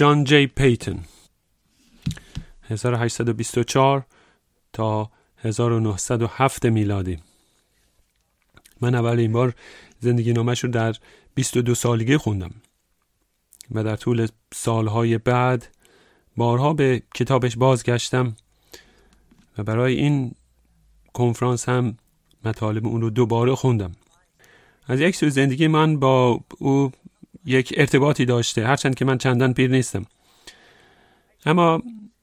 جان جی پیتن 1824 تا 1907 میلادی. من اولین بار زندگی نامش رو در 22 سالگی خوندم و در طول سالهای بعد بارها به کتابش بازگشتم و برای این کنفرانس هم مطالب اون رو دوباره خوندم. از یک سو زندگی من با او یک ارتباطی داشته هرچند که من چندان پیر نیستم. اما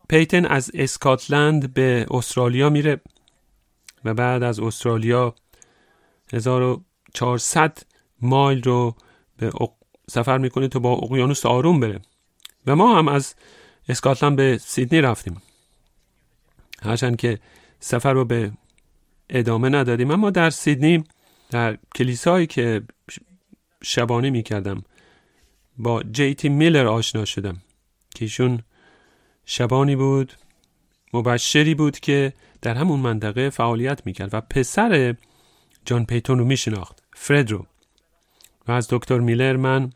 پیتن از اسکاتلند به استرالیا میره و بعد از استرالیا 1400 مایل رو به سفر می‌کنه تا با اقیانوس آروم بره. و ما هم از اسکاتلند به سیدنی رفتیم. هرچند که سفر رو به ادامه ندادیم اما در سیدنی در کلیسایی که شبانه می‌کردم با جیتی میلر آشنا شدم که ایشون شبانی بود مبشری بود که در همون منطقه فعالیت می‌کرد و پسر جان پیتون رو میشناخت فرد رو. و از دکتر میلر من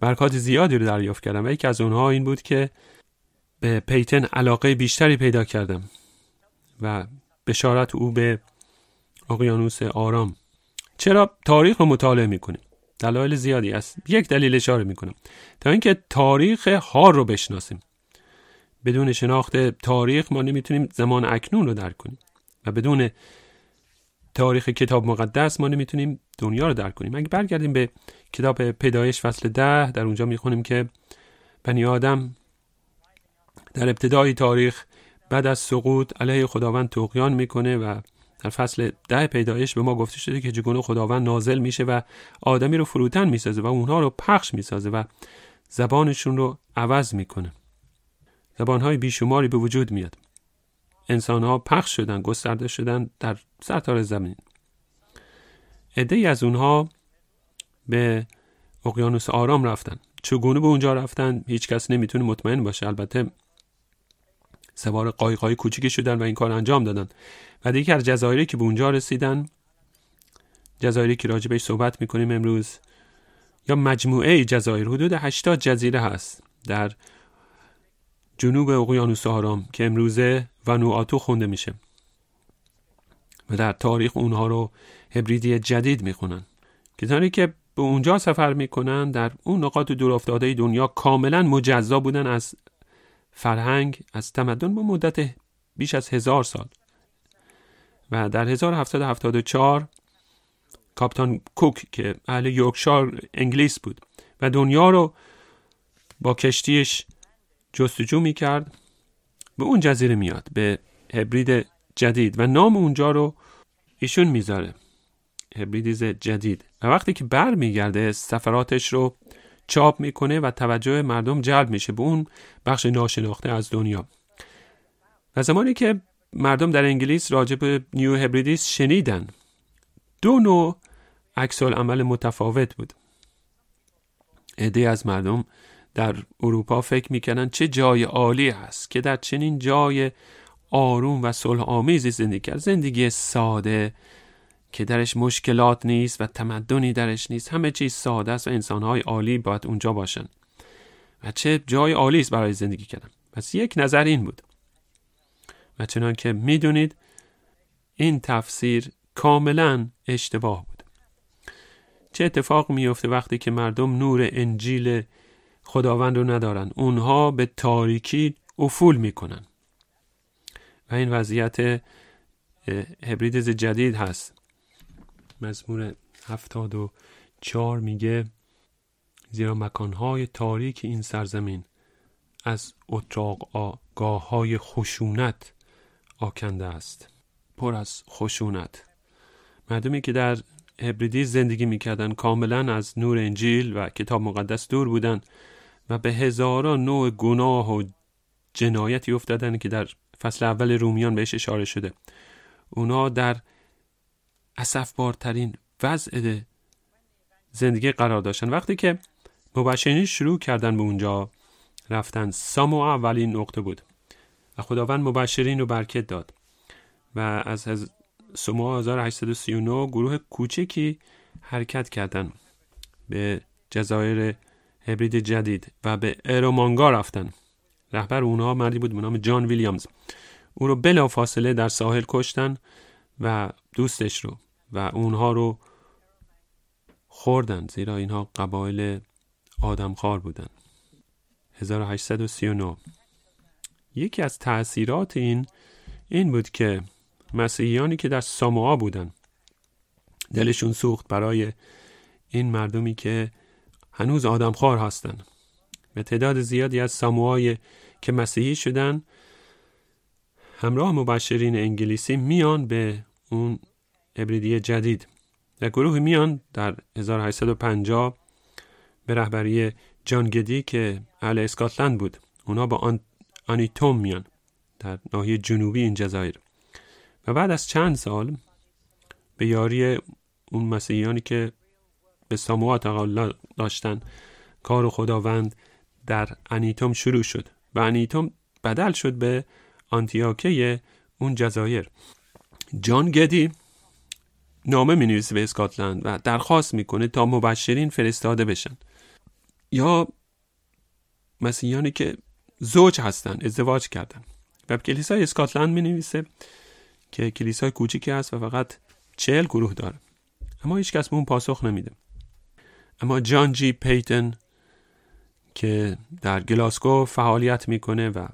برکات زیادی رو دریافت کردم و یکی از اونها این بود که به پیتن علاقه بیشتری پیدا کردم و بشارت او به اقیانوس آرام. چرا؟ تاریخ رو مطالعه می‌کنیم. دلایل زیادی است یک دلیل اشاره می‌کنم. تا اینکه تاریخ هار رو بشناسیم. بدون شناخت تاریخ ما نمی‌تونیم زمان اکنون رو درک کنیم. و بدون تاریخ کتاب مقدس ما نمی‌تونیم دنیا رو درک کنیم. اگه برگردیم به کتاب پیدایش فصل ده در اونجا می‌خونیم که بنی آدم در ابتدای تاریخ بعد از سقوط علیه خداوند توقیان می‌کنه و در فصل ده پیدایش به ما گفته شده که چگونه خداوند نازل میشه و آدمی رو فروتن می‌سازه و اونها رو پخش می‌سازه و زبانشون رو عوض می‌کنه. زبانهای بیشماری به وجود میاد. انسانها پخش شدن گسترده شدن در سرتار زمین. عده از اونها به اقیانوس آرام رفتن. چگونه به اونجا رفتن؟ هیچ کس نمی‌تونه مطمئن باشه. البته سوار قایقای کوچیکی شدن و این کار انجام دادن. و دیگه از جزایری که به اونجا رسیدن جزایری که راجبش صحبت می‌کنیم امروز یا مجموعه جزایر حدود 80 جزیره هست در جنوب اقیانوس آرام که امروزه ونوآتو خونده میشه. و در تاریخ اونها رو هبریدی جدید می‌خونن. کسانی که به اونجا سفر می‌کنن در اون نقاط دورافتاده دنیا کاملا مجزا بودن از فرهنگ از تمدن با مدت بیش از هزار سال. و در 1774 کاپتان کوک که اهل یورکشار انگلیس بود و دنیا رو با کشتیش جستجو می کرد به اون جزیره میاد به هبرید جدید و نام اونجا رو ایشون می‌ذاره هبریدیز جدید. و وقتی که بر میگرده سفراتش رو چاپ می‌کنه و توجه مردم جلب میشه به اون بخش ناشناخته از دنیا. و زمانی که مردم در انگلیس راجع به نیو هبریدیس شنیدن دو نوع عکس عمل متفاوت بود. عده از مردم در اروپا فکر می‌کنن چه جای عالی است که در چنین جای آروم و صلح آمیزی زندگی کرد. زندگی ساده که درش مشکلات نیست و تمدنی درش نیست. همه چیز ساده است و انسانهای عالی باید اونجا باشن. و چه جای عالی است برای زندگی کردن. پس یک نظر این بود. و چنان که می‌دونید این تفسیر کاملا اشتباه بود. چه اتفاق میفته وقتی که مردم نور انجیل خداوند رو ندارن؟ اونها به تاریکی افول می‌کنن. و این وضعیت هبریدز جدید هست. مزمور هفتاد و چار میگه زیرا مکانهای تاریک این سرزمین از اتراق آگاه های خشونت آکنده است. پر از خشونت. مردمی که در هبریدی زندگی می‌کردن کاملا از نور انجیل و کتاب مقدس دور بودن و به هزاران نوع گناه و جنایتی افتادن که در فصل اول رومیان بهش اشاره شده. اونا در اصف بارترین وضع زندگی قرار داشتن. وقتی که مبشرین شروع کردن به اونجا رفتن ساموآ اولین نقطه بود. و خداوند مبشرین رو برکت داد. و از, از سموآ 1839 گروه کوچکی حرکت کردن. به جزایر هبرید جدید و به ارومانگا رفتن. رهبر اونها مردی بود به نام جان ویلیامز. او رو بلا فاصله در ساحل کشتن و دوستش رو و اونها رو خوردن زیرا اینها قبایل آدمخوار بودن. 1839 یکی از تأثیرات این این بود که مسیحیانی که در ساموآ بودن دلشون سوخت برای این مردمی که هنوز آدمخوار هستند به تعداد زیادی از ساموهای که مسیحی شدن همراه مبشرین انگلیسی میان به اون ابریدی جدید. و گروه میان در 1850 به رهبری جان گدی که اهل اسکاتلند بود اونا با آن آنیتوم میان در ناحیه جنوبی این جزایر. و بعد از چند سال به یاری اون مسیحیانی که به ساموآ تقال داشتن کار خداوند در انیتوم شروع شد و انیتوم بدل شد به آنتیاکه اون جزایر. جان گدی نامه می نویسه به اسکاتلند و درخواست می‌کنه تا مبشرین فرستاده بشن. یا مسیحیانی که زوج هستن ازدواج کردن. و کلیسای اسکاتلند می نویسه که کلیسای کوچیکی است و فقط چهل گروه داره. اما هیچ کس به اون پاسخ نمیده. اما جان جی پیتن که در گلاسکو فعالیت می‌کنه و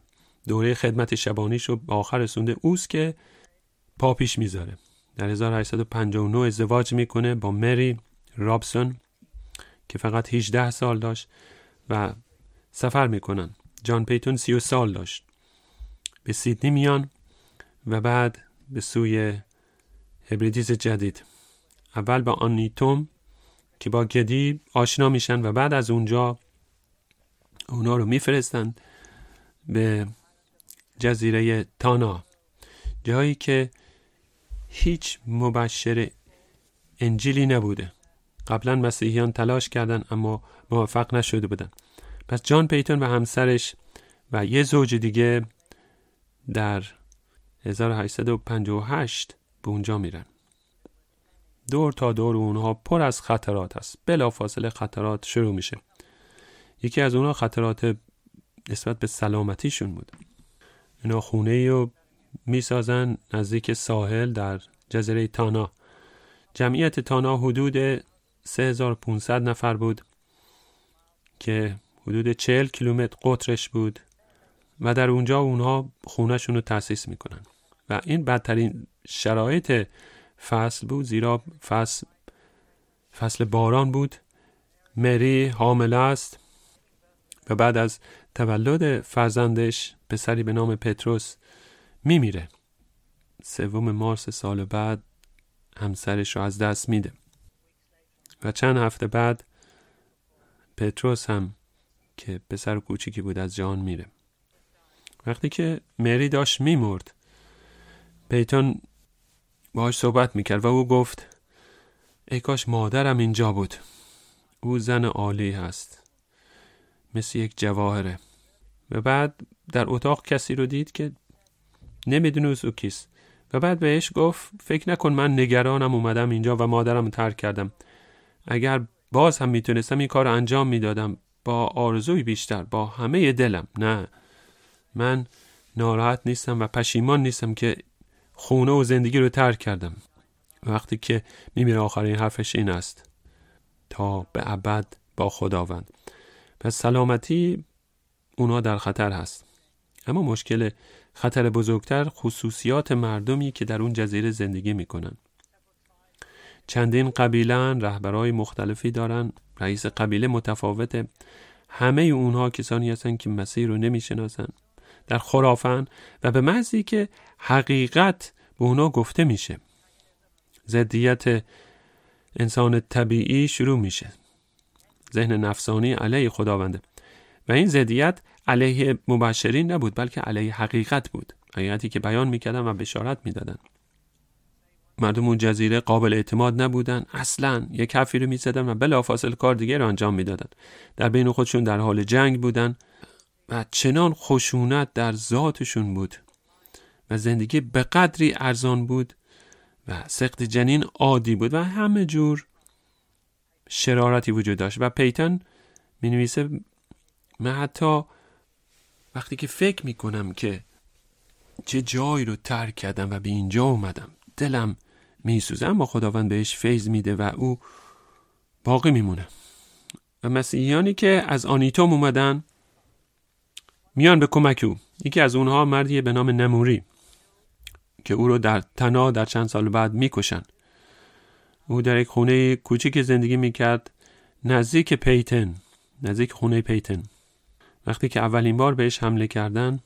دوره خدمت شبانیش رو به آخر رسونده اوست که پا پیش می‌ذاره. در 1859 ازدواج می‌کنه با مری رابسون که فقط 18 سال داشت و سفر می‌کنن. جان پیتون 30 سال داشت. به سیدنی میان و بعد به سوی هبریدیز جدید. اول با آنیتوم که با گدی آشنا میشن و بعد از اونجا اونا رو میفرستند به جزیره تانا. جایی که هیچ مبشر انجیلی نبوده. قبلا مسیحیان تلاش کردن اما موفق نشده بودن. پس جان پیتون و همسرش و یه زوج دیگه در 1858 به اونجا میرن. دور تا دور اونها پر از خطرات است. بلا فاصله خطرات شروع میشه. یکی از اونها خطرات نسبت به سلامتیشون بود. اینا خونه رو می‌سازن نزدیک ساحل در جزیره تانا. جمعیت تانا حدود 3500 نفر بود که حدود 40 کیلومتر قطرش بود و در اونجا اونها خونهشون رو تأسیس می‌کنن. و این بدترین شرایط فصل بود زیرا فصل فصل باران بود. مری حامله است و بعد از تولد فرزندش پسری به نام پتروس میمیره. سوم مارس سال بعد همسرش رو از دست میده. و چند هفته بعد پتروس هم که پسر کوچیکی بود از جان میره. وقتی که مری داشت میمرد پیتون باهاش صحبت می‌کرد و او گفت ای کاش مادرم اینجا بود. او زن عالی هست. مثل یک جواهره. و بعد در اتاق کسی رو دید که نمی‌دونه او کیست. و بعد بهش گفت فکر نکن من نگرانم اومدم اینجا و مادرم ترک کردم. اگر باز هم می‌تونستم این کار انجام می‌دادم. با آرزوی بیشتر با همه دلم. نه. من ناراحت نیستم و پشیمان نیستم که خونه و زندگی رو ترک کردم. وقتی که میمیره آخرین حرفش این است. تا به ابد با خداوند. پس سلامتی اونا در خطر هست. اما مشکل خطر بزرگتر خصوصیات مردمی که در اون جزیره زندگی می‌کنن. چندین قبیلن رهبرهای مختلفی دارن. رئیس قبیله متفاوته. همه اونها کسانی هستن که مسیح رو نمی‌شناسن. در خرافن و به محضی که حقیقت به اونا گفته میشه. ضدیت انسان طبیعی شروع میشه. ذهن نفسانی علیه خداونده. و این ضدیت علیه مبشرین نبود بلکه علیه حقیقت بود. حقیقتی که بیان می‌کردن و بشارت می‌دادن. مردم اون جزیره قابل اعتماد نبودن. اصلا یک حرفی رو می‌زدن و بلافاصله کار دیگه رو انجام می‌دادن. در بین خودشون در حال جنگ بودن و چنان خشونت در ذاتشون بود و زندگی به قدری ارزان بود و سخت جنین عادی بود و همه جور شرارتی وجود داشت. و پیتن می نویسه من حتی وقتی که فکر می کنم که چه جایی رو ترک کردم و به اینجا اومدم دلم میسوزه اما خداوند بهش فیض میده و او باقی میمونه. و مسیحیانی که از آنیتوم اومدن میان به کمک او. یکی از اونها مردیه به نام نموری که او رو در تنا در چند سال بعد می‌کشن. او در یک خونه کوچیک زندگی می‌کرد نزدیک پیتن نزدیک خونه پیتن. وقتی که اولین بار بهش حمله کردن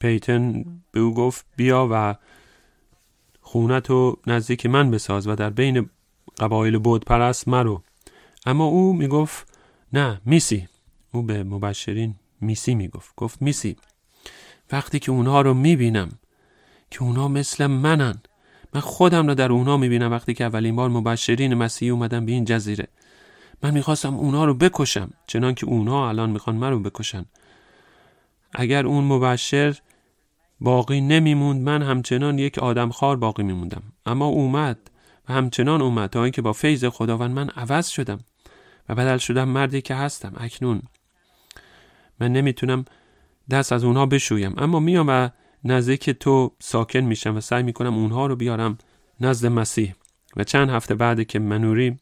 پیتن به او گفت بیا و خونت رو نزدیک من بساز و در بین قبایل بود پرست مرو. اما او می‌گفت نه میسی. او به مبشرین میسی می‌گفت. گفت میسی. وقتی که اونها رو می‌بینم که اونها مثل منن من خودم رو در اونها می‌بینم وقتی که اولین بار مبشرین مسیحی اومدن به این جزیره. من می‌خواستم اونها رو بکشم چنان که اونها الان می‌خوان من رو بکشن. اگر اون مبشر باقی نمیموند من همچنان یک آدم خار باقی میموندم. اما اومد و همچنان اومد تا اینکه با فیض خداوند من عوض شدم و بدل شدم مردی که هستم اکنون. من نمی‌تونم دست از اونها بشویم. اما میام و نزدیک تو ساکن میشم و سعی می‌کنم اونها رو بیارم نزد مسیح. و چند هفته بعد که منوری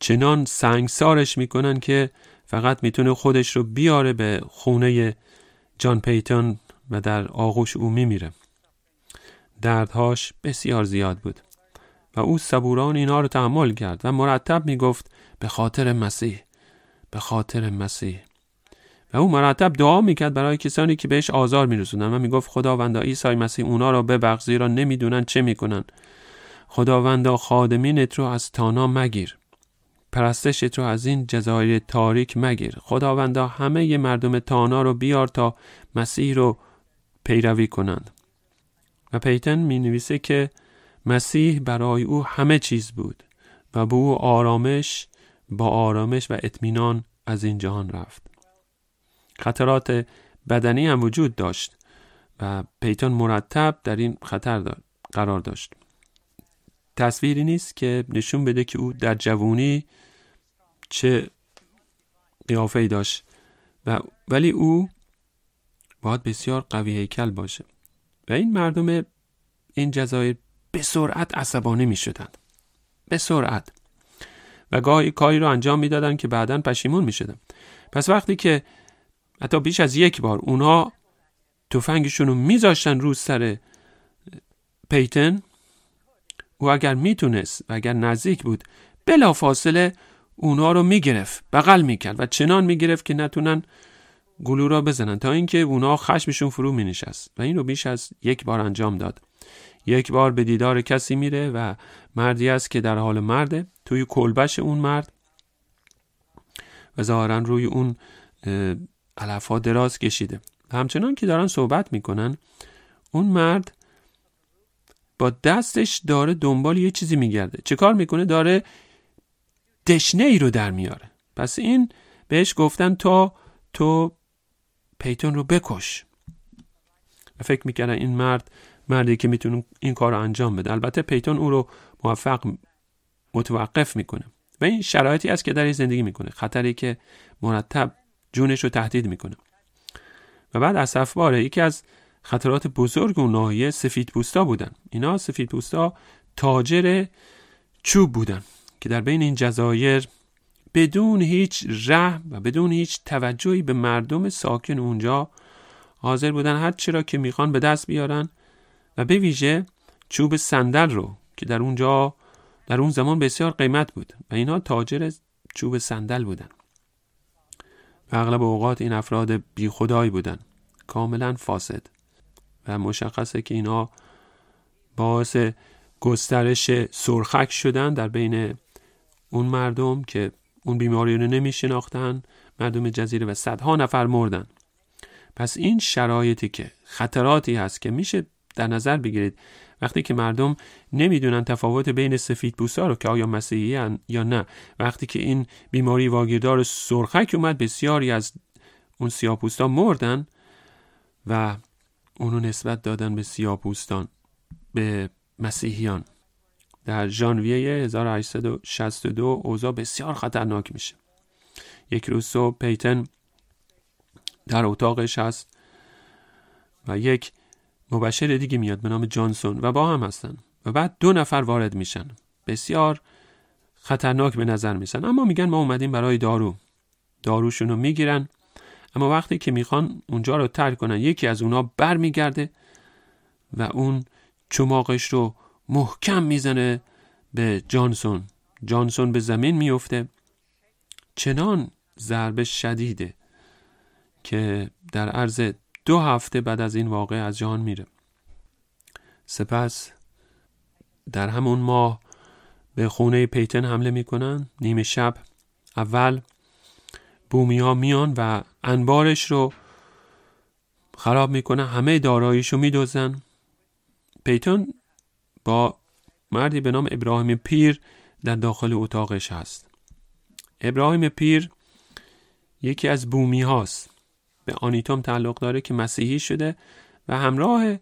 چنان سنگسارش می‌کنن که فقط می‌تونه خودش رو بیاره به خونه جان پیتون و در آغوش او میمیره. دردهاش بسیار زیاد بود و او صبوران اینا رو تحمل کرد و مرتب می‌گفت به خاطر مسیح به خاطر مسیح. و او مرتب دعا می‌کرد برای کسانی که بهش آزار میرسونن و می‌گفت خداوندا عیسی مسیح اونا را ببخش زیرا نمی‌دونن چه می‌کنن. خداوندا خادمینت رو از تانا مگیر. پرستشت رو از این جزایر تاریک مگیر. خداوندا همه مردم تانا رو بیار تا مسیح رو پیروی کنند. و پیتن می نویسه که مسیح برای او همه چیز بود و به او آرامش با آرامش و اطمینان از این جهان رفت. خطرات بدنی هم وجود داشت و پیتون مرتب در این خطر قرار داشت. تصویری نیست که نشون بده که او در جوونی چه قیافه داشت. و ولی او باید بسیار قوی هیکل باشه. و این مردم این جزایر به سرعت عصبانی می شدند به سرعت. و گاهی کاری رو انجام می‌دادند که بعدا پشیمون می شدن. پس وقتی که حتی بیش از یک بار اونها تفنگشون رو میذاشتن رو سر پیتن او اگر می‌تونست و اگر نزدیک بود بلا فاصله اونها رو می‌گرفت بغل می‌کرد و چنان می‌گرفت که نتونن گلو را بزنن تا اینکه اونا خشمشون فرو می نشست و این رو بیش از یک بار انجام داد. یک بار به دیدار کسی میره و مردی است که در حال مرده توی کلبش اون مرد و ظاهرا روی اون علفها دراز کشیده. همچنان که دارن صحبت می‌کنن اون مرد با دستش داره دنبال یه چیزی میگرده. چه کار می‌کنه؟ داره دشنه ای رو در میاره. پس این بهش گفتن تا تو پیتون رو بکش. و فکر می‌کردن این مرد مردی که می‌تونه این کار رو انجام بده. البته پیتون او رو موفق متوقف می‌کنه. و این شرایطی است که در زندگی می‌کنه. خطری که مرتب جونش رو تهدید می‌کنه. و بعد از باره یکی از خطرات بزرگ اون ناحیه سفید بودن. اینا سفید تاجر چوب بودن. که در بین این جزایر بدون هیچ رحم و بدون هیچ توجهی به مردم ساکن اونجا حاضر بودن هر چرا که می‌خوان به دست بیارن و به ویژه چوب صندل رو که در اونجا در اون زمان بسیار قیمت بود و اینها تاجر چوب صندل بودن. و اغلب اوقات این افراد بی خدایی بودن کاملا فاسد و مشخصه که اینها باعث گسترش سرخک شدن در بین اون مردم که اون بیماری رو نمی شناختن مردم جزیره و صدها نفر مردن. پس این شرایطی که خطراتی هست که میشه در نظر بگیرید وقتی که مردم نمی‌دونن تفاوت بین سفید پوستا رو که آیا مسیحی یا نه وقتی که این بیماری واگیردار سرخک اومد بسیاری از اون سیاپوستا مردن و اونو نسبت دادن به سیاپوستان به مسیحیان. در ژانویه 1862 اوضاع بسیار خطرناک میشه. یک روز صبح پیتن در اتاقش هست و یک مبشر دیگه میاد به نام جانسون و با هم هستن و بعد دو نفر وارد میشن. بسیار خطرناک به نظر میسن اما میگن ما اومدیم برای دارو. داروشون رو می‌گیرن. اما وقتی که می‌خوان اونجا رو ترک کنن یکی از اونا بر میگرده و اون چماقش رو محکم می‌زنه به جانسون. جانسون به زمین میفته. چنان ضربه شدیده که در عرض دو هفته بعد از این واقعه از جان میره. سپس در همون ماه به خونه پیتن حمله می‌کنن. نیمه شب اول بومی ها میان و انبارش رو خراب می‌کنن همه داراییش رو میدوزن. پیتون با مردی به نام ابراهیم پیر در داخل اتاقش هست. ابراهیم پیر یکی از بومی هاست به آنیتوم تعلق داره که مسیحی شده و همراه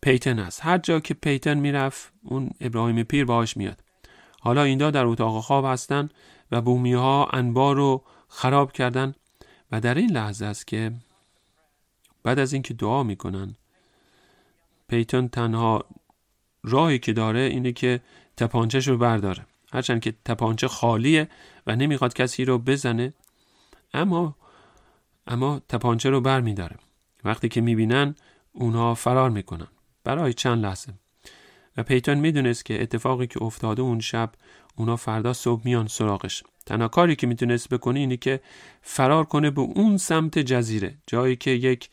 پیتن است. هر جا که پیتن می‌رفت اون ابراهیم پیر باهاش میاد. حالا اینجا در اتاق خواب هستن و بومی ها انبار رو خراب کردن و در این لحظه است که بعد از اینکه دعا می‌کنن پیتون تنها راهی که داره اینه که تپانچهش رو برداره. هرچند که تپانچه خالیه و نمی‌خواد کسی رو بزنه اما اما تپانچه رو بر میداره وقتی که می‌بینن اونها فرار می‌کنن. برای چند لحظه. و پیتون می‌دونست که اتفاقی که افتاده اون شب اونا فردا صبح میان سراغش. تنها کاری که می‌تونست بکنه اینه که فرار کنه به اون سمت جزیره جایی که یک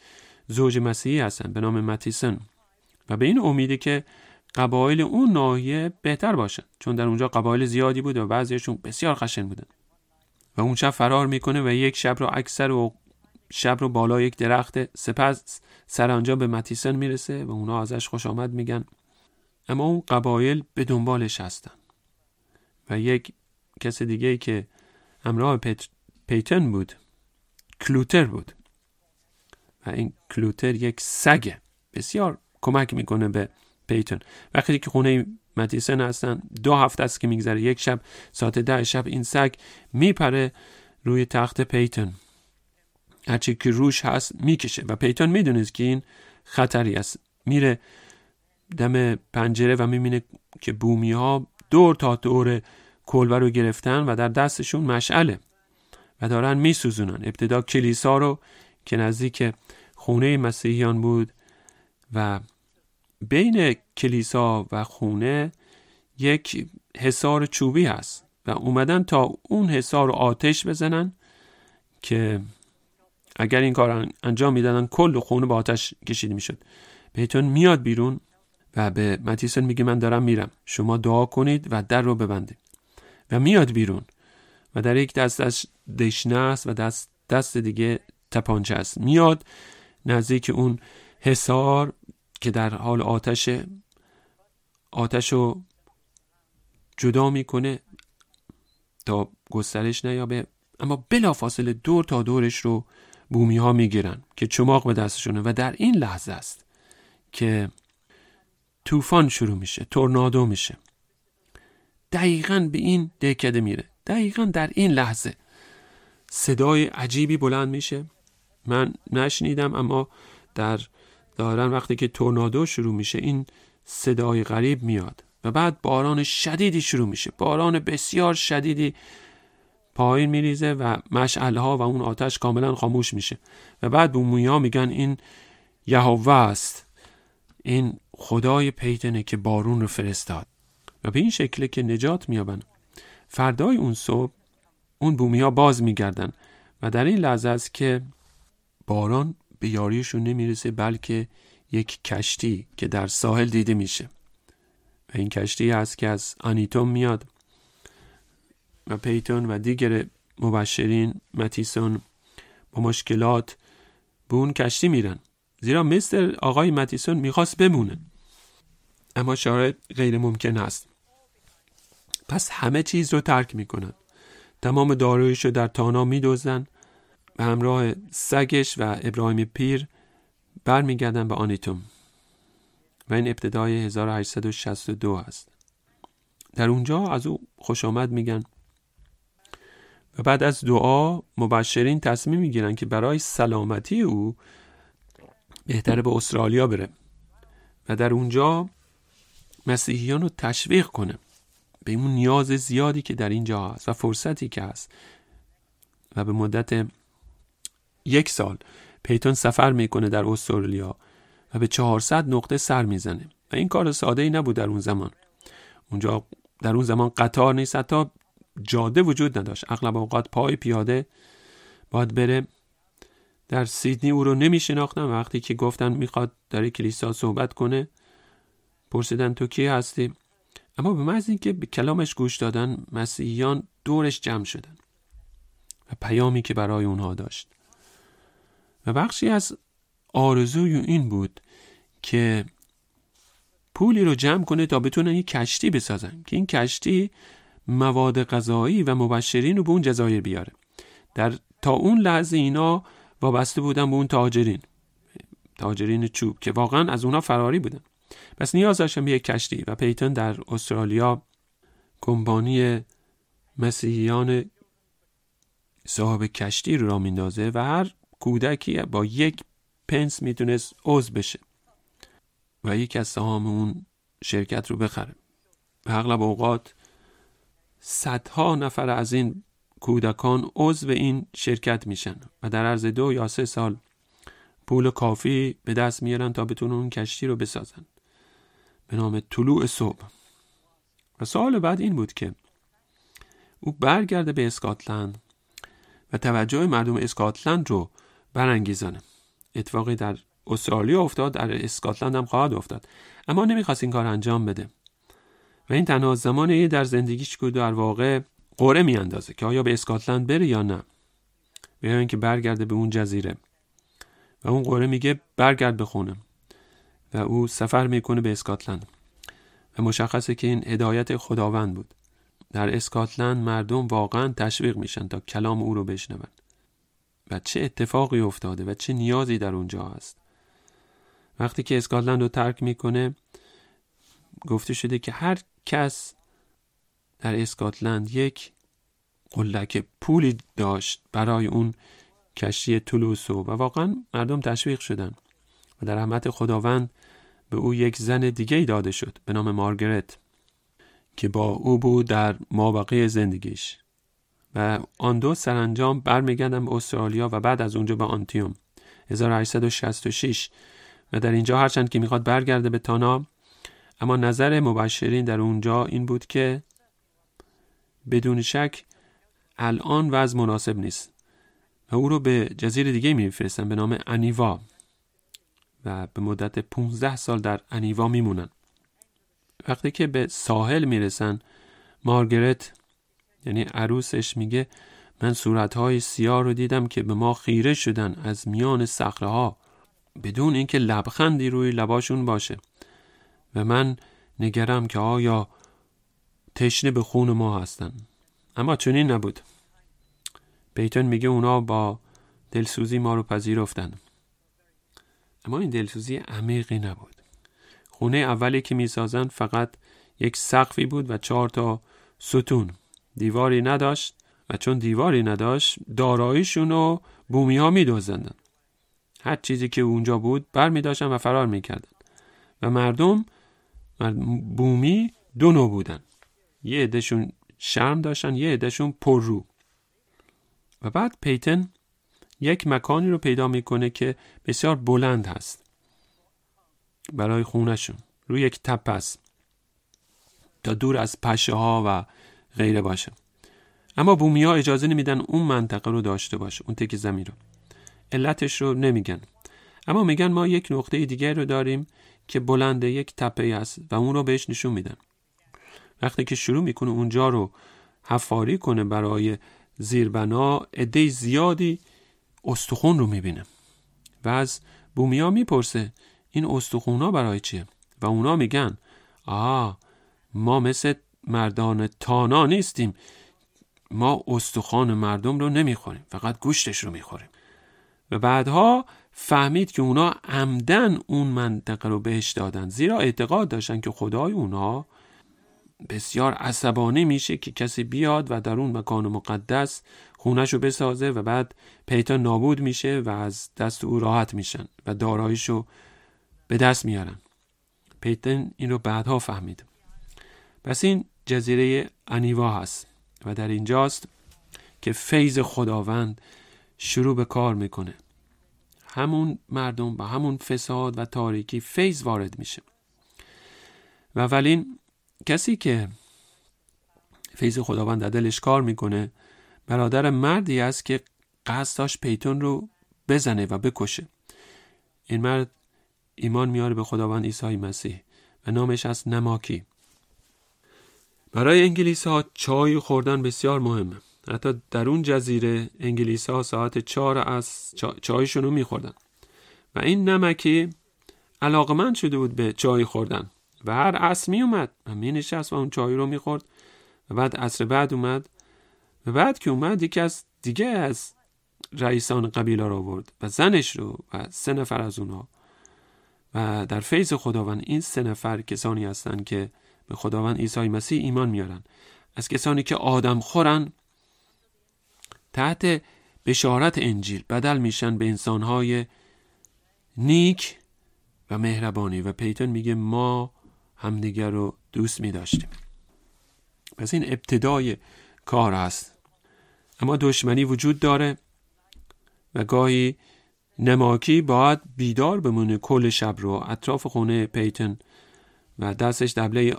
زوج مسیحی هستن به نام متیسن و به این امیده که قبایل اون ناحیه بهتر باشن. چون در اونجا قبایل زیادی بود و بعضیشون بسیار خشن بودن. و اون شب فرار می‌کنه و یک شب رو اکثر و شب رو بالا یک درخت سپس سر آنجا به متیسن می‌رسه و اونا ازش خوش آمد میگن. اما اون قبایل به دنبالش هستن. و یک کس دیگه که همراه پیت... پیتن بود کلوتر بود. و این کلوتر یک سگه بسیار کمک می‌کنه به پیتن وقتی که خونه متیسن هستن دو هفته است که میگذره. یک شب ساعت ده شب این سگ میپره روی تخت پیتن هرچی که روش هست می‌کشه. و پیتون می‌دونست که این خطری است. میره دم پنجره و می‌بینه که بومی ها دور تا دور کلبه رو گرفتن و در دستشون مشعله و دارن میسوزونن. ابتدا کلیسا رو که نزدیک خونه مسیحیان بود و بین کلیسا و خونه یک حصار چوبی هست و اومدن تا اون حصار رو آتش بزنن که اگر این کار انجام می‌دادن کل خونه با آتش کشیده می‌شد. بهتون میاد بیرون و به متیسون میگه من دارم میرم. شما دعا کنید و در رو ببندید. و میاد بیرون و در یک دستش دشنه است و دست, دست دیگه تپانچه است. میاد نزدیک اون حصار که در حال آتش آتش رو جدا می‌کنه تا گسترش نیابه. اما بلافاصله دور تا دورش رو بومی ها می‌گیرن که چماق به دستشونه و در این لحظه است که طوفان شروع میشه تورنادو میشه. دقیقا به این دهکده میره. دقیقا در این لحظه صدای عجیبی بلند میشه. من نشنیدم اما در دارن وقتی که تورنادو شروع میشه این صدای غریب میاد و بعد باران شدیدی شروع میشه. باران بسیار شدیدی پایین میریزه و مشعله ها و اون آتش کاملا خاموش میشه. و بعد بومویا میگن این یهوه است. این خدای پیتنه که بارون رو فرستاد. و به این شکله که نجات میابن فردای اون صبح اون بومیا باز میگردن. و در این لحظه است که باران به یاریشون نمی‌رسه بلکه یک کشتی که در ساحل دیده میشه. و این کشتی هست که از آنیتوم میاد. و پیتون و دیگر مبشرین متیسون با مشکلات به اون کشتی میرن. زیرا مستر آقای متیسون می‌خواست بمونه. اما شرایط غیر ممکن است. پس همه چیز رو ترک می‌کنن. تمام دارویش رو در تانا میدوزن. و همراه سگش و ابراهیم پیر برمیگردن به آنیتوم و این ابتدای 1862 است. در اونجا از او خوش آمد میگن و بعد از دعا مبشرین تصمیم می‌گیرن که برای سلامتی او بهتره به استرالیا بره و در اونجا مسیحیان رو تشویق کنه به اون نیاز زیادی که در اینجا هست و فرصتی که هست و به مدت یک سال پیتون سفر می‌کنه در استرالیا و به 400 نقطه سر می‌زنه و این کار ساده ای نبود در اون زمان. اونجا در اون زمان قطار نیست حتی جاده وجود نداشت. اغلب اوقات پای پیاده باید بره. در سیدنی او رو نمی شناختن وقتی که گفتن می‌خواد در کلیسا صحبت کنه پرسیدن تو کی هستی؟ اما به محض اینکه به کلامش گوش دادن مسیحیان دورش جمع شدن و پیامی که برای اونها داشت. و بخشی از آرزوی این بود که پولی رو جمع کنه تا بتونن یک کشتی بسازن که این کشتی مواد غذایی و مبشرین رو به اون جزایر بیاره. در تا اون لحظه اینا وابسته بودن به اون تاجرین. تاجرین چوب که واقعا از اونا فراری بودن. پس نیاز داشتن به یک کشتی و پیتون در استرالیا کمپانی مسیحیان صاحب کشتی رو را میندازه و هر کودکی با یک پنس می‌تونست عضو بشه و یک از سهام اون شرکت رو بخره. به اغلب اوقات صدها نفر از این کودکان عضو این شرکت میشن و در عرض دو یا سه سال پول کافی به دست میارن تا بتونن اون کشتی رو بسازن. به نام طلوع صبح. و سال بعد این بود که او برگرده به اسکاتلند و توجه مردم اسکاتلند رو برانگیزانه. اتفاقی در استرالیا افتاد در اسکاتلند هم خواهد افتاد. اما نمی‌خواست این کار انجام بده. و این تنها زمانی در زندگیش که در واقع قره میاندازه که آیا به اسکاتلند بره یا نه. به اینکه برگرده به اون جزیره. و اون قره میگه برگرد به و او سفر می‌کنه به اسکاتلند. و مشخصه که این هدایت خداوند بود. در اسکاتلند مردم واقعا تشویق میشن تا کلام او رو بشنون. و چه اتفاقی افتاده و چه نیازی در اونجا هست. وقتی که اسکاتلند رو ترک می‌کنه گفته شده که هر کس در اسکاتلند یک قلک پولی داشت برای اون کشتی تولوسو و واقعا مردم تشویق شدن و در رحمت خداوند به او یک زن دیگه داده شد به نام مارگرت که با او بود در مابقی زندگیش. و آن دو سرانجام برمیگردن به استرالیا و بعد از اونجا به آنتیوم. 1866 و در اینجا هرچند که می‌خواد برگرده به تانا اما نظر مبشرین در اونجا این بود که بدون شک الان وضع مناسب نیست و او رو به جزیره دیگه میفرستن به نام انیوا و به مدت 15 سال در انیوا میمونن. وقتی که به ساحل می‌رسن مارگرت یعنی عروسش میگه من صورتهای سیاه رو دیدم که به ما خیره شدن از میان صخره ها بدون اینکه لبخندی روی لباشون باشه. و من نگرم که آیا تشنه به خون ما هستن. اما چنین نبود. بیتون میگه اونا با دلسوزی ما رو پذیرفتن. اما این دلسوزی عمیقی نبود. خونه اولی که می‌سازن فقط یک سقفی بود و چهار تا ستون. دیواری نداشت و چون دیواری نداشت داراییشون رو بومی ها میدوزندن. هر چیزی که اونجا بود بر می داشتن و فرار می‌کردن. و مردم بومی دو نوع بودن. یه عدهشون شرم داشتن یه عدهشون پر رو. و بعد پیتن یک مکانی رو پیدا می‌کنه که بسیار بلند هست برای خونشون روی یک تپه است تا دور از پشه ها و غیره باشه. اما بومی ها اجازه نمیدن اون منطقه رو داشته باشه اون تک زمین رو. علتش رو نمیگن. اما میگن ما یک نقطه دیگر رو داریم که بلنده یک تپه است و اون رو بهش نشون میدن. وقتی که شروع می‌کنه اونجا رو حفاری کنه برای زیربنا عده زیادی استخون رو می‌بینه. و از بومیا می‌پرسه این استخون ها برای چیه؟ و اونا میگن آه ما مثل مردان تانا نیستیم. ما استخوان مردم رو نمی‌خوریم فقط گوشتش رو می‌خوریم. و بعدها فهمید که اونا عمدن اون منطقه رو بهش دادن زیرا اعتقاد داشتن که خدای اونا بسیار عصبانی میشه که کسی بیاد و در اون مکان مقدس خونش رو بسازه و بعد پیتون نابود میشه و از دست او راحت میشن و داراییش رو به دست میارن. پیتن این رو بعدها فهمید. پس این جزیره انیوا هست و در اینجاست که فیض خداوند شروع به کار می‌کنه. همون مردم با همون فساد و تاریکی فیض وارد میشه. و اولین کسی که فیض خداوند در دلش کار می‌کنه برادر مردی است که قصد داشت پیتون رو بزنه و بکشه. این مرد ایمان میاره به خداوند عیسی مسیح و نامش از نماکی. برای انگلیس ها چای خوردن بسیار مهمه. حتی در اون جزیره انگلیس ها ساعت چهار از چایشون رو میخوردن. و این نمکی علاقمند شده بود به چای خوردن. و هر عصر می اومد و می نشست و اون چای رو می‌خورد. و بعد عصر بعد اومد. و بعد که اومد یکی از دیگه از رئیسان قبیله را آورد و زنش رو و سه نفر از اونها. و در فیض خداوند این سه نفر کسانی هستند که به خداوند عیسی مسیح ایمان میارن. از کسانی که آدم خورن تحت بشارت انجیل بدل میشن به انسانهای نیک و مهربانی و پیتون میگه ما همدیگر رو دوست میداشتیم. پس این ابتدای کار است. اما دشمنی وجود داره و گاهی نماکی باید بیدار بمونه کل شب رو اطراف خونه پیتن و دستش دبله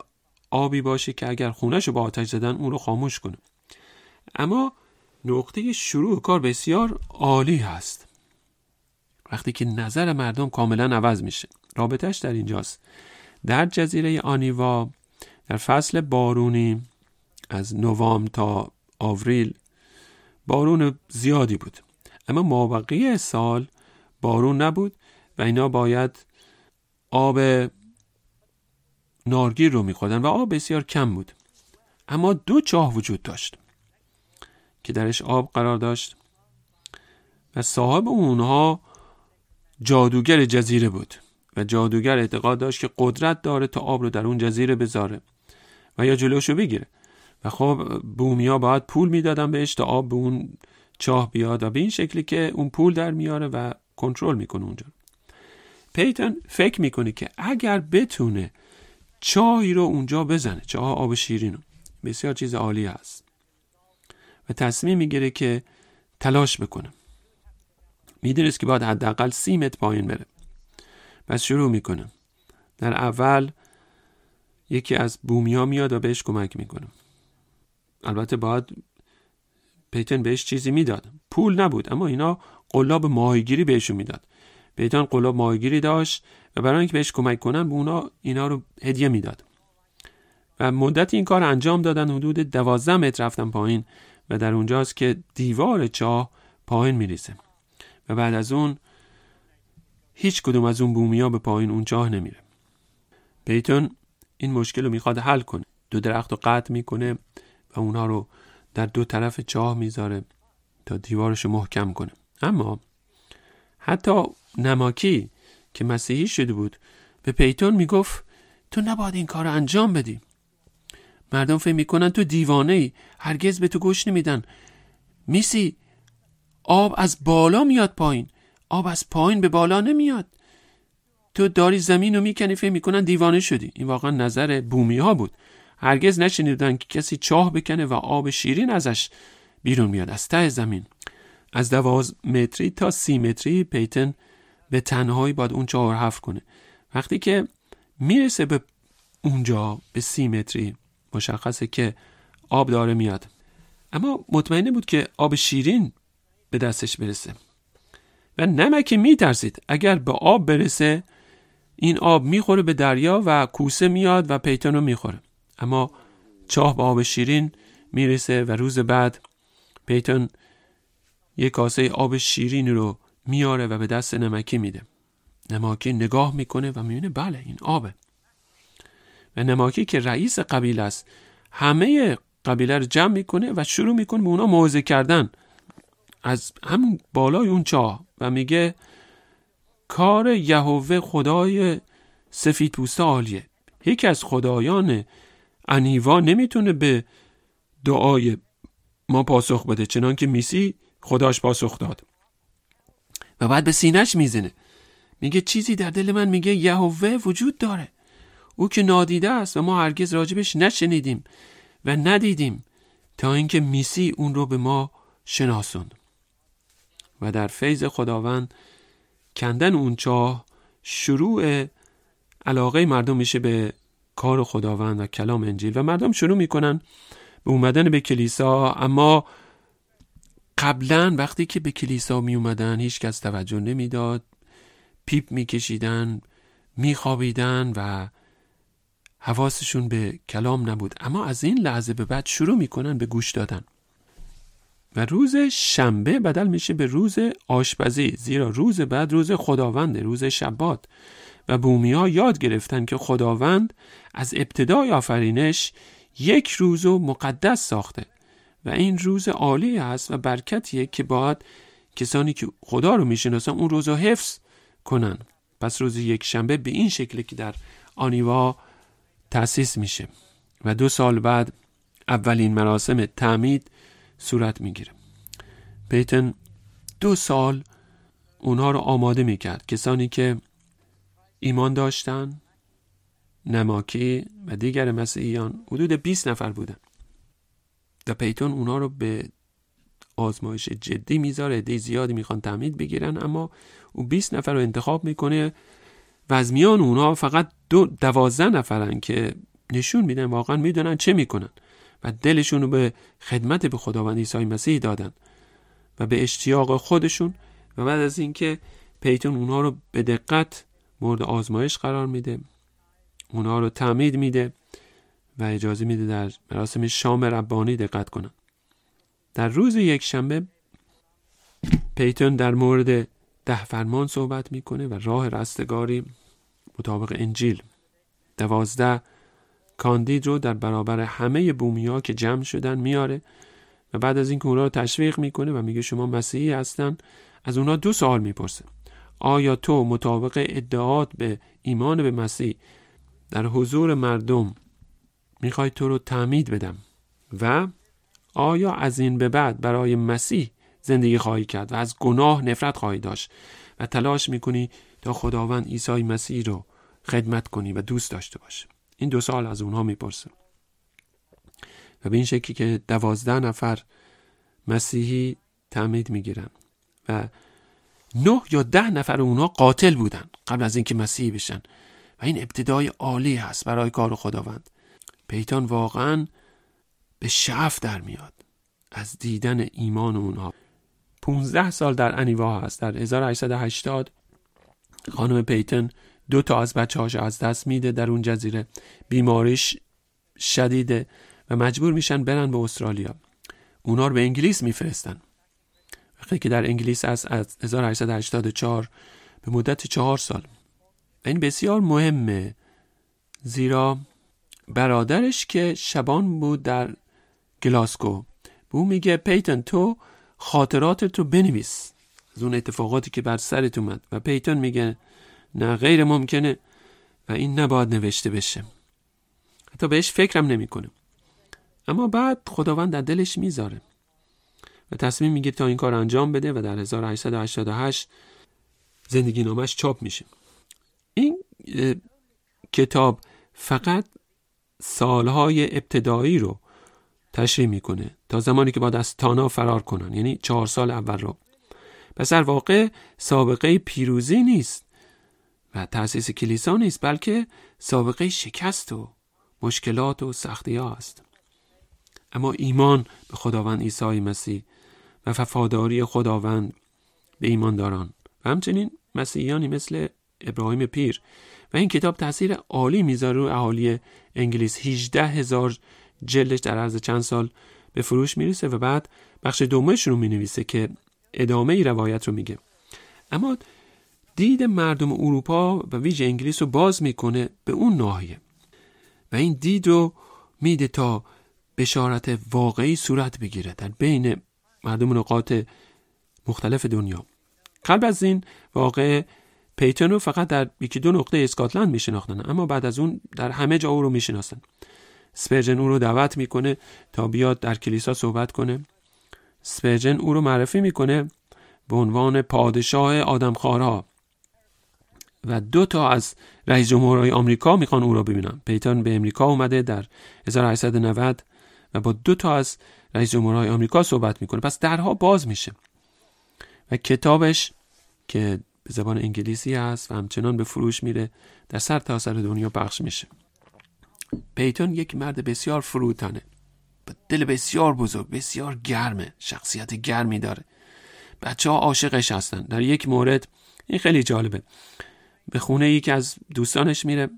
آبی باشه که اگر خونش رو با آتش زدن اون رو خاموش کنه. اما نقطه شروع کار بسیار عالی هست. وقتی که نظر مردم کاملا عوض میشه. رابطش در اینجاست. در جزیره آنیوا در فصل بارونی از نوام تا آوریل بارون زیادی بود. اما مابقی سال بارون نبود و اینا باید آب نارگیر رو میخوردن و آب بسیار کم بود. اما دو چاه وجود داشت که درش آب قرار داشت و صاحب اونها جادوگر جزیره بود و جادوگر اعتقاد داشت که قدرت داره تا آب رو در اون جزیره بذاره و یا جلوشو بگیره. و خب بومیا باید پول می‌دادن بهش تا آب به اون چاه بیاد و به این شکلی که اون پول در میاره و کنترل می‌کنه اونجا. پیتن فکر می‌کنه که اگر بتونه چاهی رو اونجا بزنه. چاه آب شیرین رو بسیار چیز عالی هست. و تصمیم می‌گیره که تلاش بکنه. می‌دونست که باید حداقل سی متر پایین بره. پس شروع می‌کنه. در اول یکی از بومی ها میاد و بهش کمک می‌کنه. البته باید پیتن بهش چیزی می‌داد. پول نبود اما اینا قلاب ماهیگیری بهشون می‌داد. پیتن قلاب ماهیگیری داشت و برای اینکه بهش کمک کنن به اونا اینا رو هدیه می‌داد. و مدت این کار انجام دادن حدود دوازده متر رفتن پایین و در اونجاست که دیوار چاه پایین میریزه. و بعد از اون هیچ کدوم از اون بومیا به پایین اون چاه نمیره. پیتون این مشکل رو می‌خواد حل کنه. دو درخت رو قطع می‌کنه و اونها رو در دو طرف چاه می‌ذاره تا دیوارش رو محکم کنه. اما حتی نماکی که مسیحی شده بود. به پیتون می‌گفت تو نباید این کار انجام بدی. مردم فکر می‌کنن تو دیوانه ای هرگز به تو گوش نمیدن. میسی آب از بالا میاد پایین. آب از پایین به بالا نمیاد. تو داری زمین رو می‌کنی فکر می‌کنن دیوانه شدی. این واقعا نظر بومی ها بود. هرگز نشنیدن که کسی چاه بکنه و آب شیرین ازش بیرون میاد از ته زمین. از دواز متری تا سی متری پیتن به تنهایی باید اون رو حفر کنه. وقتی که می‌رسه به اونجا به سی متری مشخصه که آب داره میاد. اما مطمئنه بود که آب شیرین به دستش برسه. و نمکی میترسید. اگر به آب برسه این آب می‌خوره به دریا و کوسه میاد و پیتون رو می‌خوره. اما چاه به آب شیرین می‌رسه و روز بعد پیتون یک کاسه آب شیرین رو میاره و به دست نمکی میده. نماکی نگاه می‌کنه و می‌بینه بله این آبه. و نماکی که رئیس قبیله است همه قبیله رو جمع می‌کنه و شروع می‌کنه به اونا موعظه کردن. از همون بالای اون چاه و میگه کار یهوه خدای سفید پوسته عالیه. یکی از خدایان انیوا نمی‌تونه به دعای ما پاسخ بده چنان که میسی خداش پاسخ داد. و بعد به سینش می‌زنه. میگه چیزی در دل من میگه یهوه وجود داره. او که نادیده است و ما هرگز راجبش نشنیدیم و ندیدیم تا اینکه میسی اون رو به ما شناسوند. و در فیض خداوند کندن اون چاه شروع علاقه مردم میشه به کار خداوند و کلام انجیل. و مردم شروع می‌کنن به اومدن به کلیسا اما قبلا وقتی که به کلیسا می اومدن هیچ کس توجه نمی‌داد. پیپ میکشیدن میخوابیدن و حواسشون به کلام نبود. اما از این لحظه به بعد شروع می‌کنن به گوش دادن. و روز شنبه بدل میشه به روز آشپزی زیرا روز بعد روز خداونده روز شبات. و بومی ها یاد گرفتن که خداوند از ابتدای آفرینش یک روز و مقدس ساخته. و این روز عالی است و برکتیه که باید کسانی که خدا رو می‌شناسن اون روز رو حفظ کنن. پس روز یک شنبه به این شکل که در آنیوا تأسیس میشه و دو سال بعد اولین مراسم تعمید صورت می‌گیره. پیتن دو سال اونها رو آماده می‌کرد. کسانی که ایمان داشتن نماکی و دیگر مسیحیان حدود 20 نفر بودن. و پیتون اونها رو به آزمایش جدی می‌ذاره عده زیادی می‌خوان تعمید بگیرن اما او 20 نفر رو انتخاب می‌کنه و از میان اونها فقط دو دوازده نفرن که نشون میدن واقعا می‌دونن چه می‌کنن و دلشون رو به خدمت به خداوند عیسی مسیح دادن و به اشتیاق خودشون و بعد از اینکه پیتون اونها رو به دقت مورد آزمایش قرار میده اونها رو تعمید میده. و اجازه میده در مراسم شام ربانی دقت کنن در روز یک شنبه پیتون در مورد ده فرمان صحبت می‌کنه و راه رستگاری مطابق انجیل دوازده کاندید رو در برابر همه بومیا که جمع شدن میاره و بعد از اینکه اونها رو تشویق می‌کنه و میگه شما مسیحی هستن از اونها دو سوال می‌پرسه. آیا تو مطابق ادعات به ایمان به مسیح در حضور مردم می‌خوای تو رو تعمید بدم و آیا از این به بعد برای مسیح زندگی خواهی کرد و از گناه نفرت خواهی داشت و تلاش می‌کنی تا خداوند عیسی مسیح رو خدمت کنی و دوست داشته باشی این دو سال از اونها می‌پرسه. و به این شکلی که دوازده نفر مسیحی تعمید می‌گیرن و نه یا ده نفر اونها قاتل بودن قبل از اینکه مسیحی بشن. و این ابتدای عالی هست برای کار خداوند. پیتان واقعا به شعف در میاد از دیدن ایمان اونها. 15 سال در انیوا هست. در 1880 خانم پیتن دو تا از بچه هاش از دست میده در اون جزیره. بیماریش شدیده و مجبور میشن برن به استرالیا. اونا رو به انگلیس میفرستن. وقتی که در انگلیس از 1884 به مدت چهار سال. این بسیار مهمه زیرا برادرش که شبان بود در گلاسکو. به او میگه پیتن تو خاطرات تو بنویس. از اون اتفاقاتی که بر سرت اومد. و پیتن میگه نه غیر ممکنه و این نباید نوشته بشه. حتی بهش فکرم نمی‌کنه. اما بعد خداوند در دلش می‌ذاره. و تصمیم می‌گیره تا این کار انجام بده و در 1888 زندگی نامش چاپ میشه. این کتاب فقط سالهای ابتدایی رو تشریح می‌کنه تا زمانی که باید از تانا فرار کنن. یعنی چهار سال اول رو. پس در واقع سابقه پیروزی نیست و تأسیس کلیسا نیست بلکه سابقه شکست و مشکلات و سختی ها است. اما ایمان به خداوند عیسی مسیح و وفاداری خداوند به ایمانداران و همچنین مسیحیانی مثل ابراهیم پیر. و این کتاب تاثیر عالی می‌ذاره رو اهالی انگلیس. 18 هزار جلدش در عرض چند سال به فروش می‌رسه و بعد بخش دومش رو می‌نویسه که ادامه ای روایت رو میگه. اما دید مردم اروپا و ویژه انگلیس رو باز می‌کنه به اون ناحیه. و این دید رو میده تا بشارت واقعی صورت بگیره در بین مردم نقاط مختلف دنیا. قبل از این واقع پیتون رو فقط در یکی دو نقطه اسکاتلند میشناختن اما بعد از اون در همه جا او رو می‌شناسن. سپرجن او رو دعوت می‌کنه تا بیاد در کلیسا صحبت کنه. سپرجن او رو معرفی می‌کنه به عنوان پادشاه آدمخوارها و دو تا از رئیس جمهورهای آمریکا می‌خوان او را ببینن. پیتون به امریکا اومده در 1890 و با دو تا از رئیس جمهورهای آمریکا صحبت می‌کنه. پس درها باز میشه. و کتابش که به زبان انگلیسی هست و همچنان به فروش میره. در سر تا سر دنیا پخش میشه. پیتون یک مرد بسیار فروتنه با دل بسیار بزرگ بسیار گرمه. شخصیت گرمی داره. بچه ها عاشقش هستن. در یک مورد این خیلی جالبه. به خونه یکی از دوستانش میره.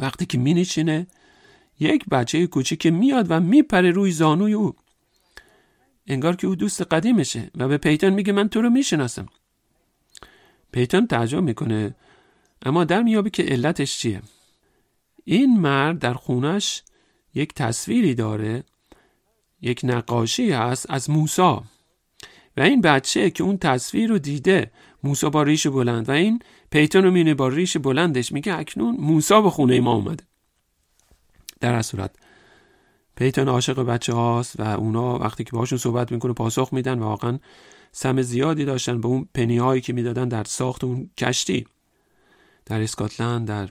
وقتی که مینشینه یک بچه کوچیک میاد و میپره روی زانوی او. انگار که او دوست قدیمشه و به پیتون میگه من تو رو می‌شناسم. پیتون تعجب می‌کنه اما در میابه که علتش چیه؟ این مرد در خونش یک تصویری داره یک نقاشی هست از موسا. و این بچه که اون تصویر رو دیده موسا با ریش بلند. و این پیتون رو مینه با ریش بلندش میگه اکنون موسا به خونه ما اومده. در از صورت پیتون عاشق بچه هاست و اونا وقتی که باشون صحبت می‌کنه پاسخ میدن و واقعا سم زیادی داشتن به اون پنی هایی که می‌دادن در ساخت اون کشتی. در اسکاتلند در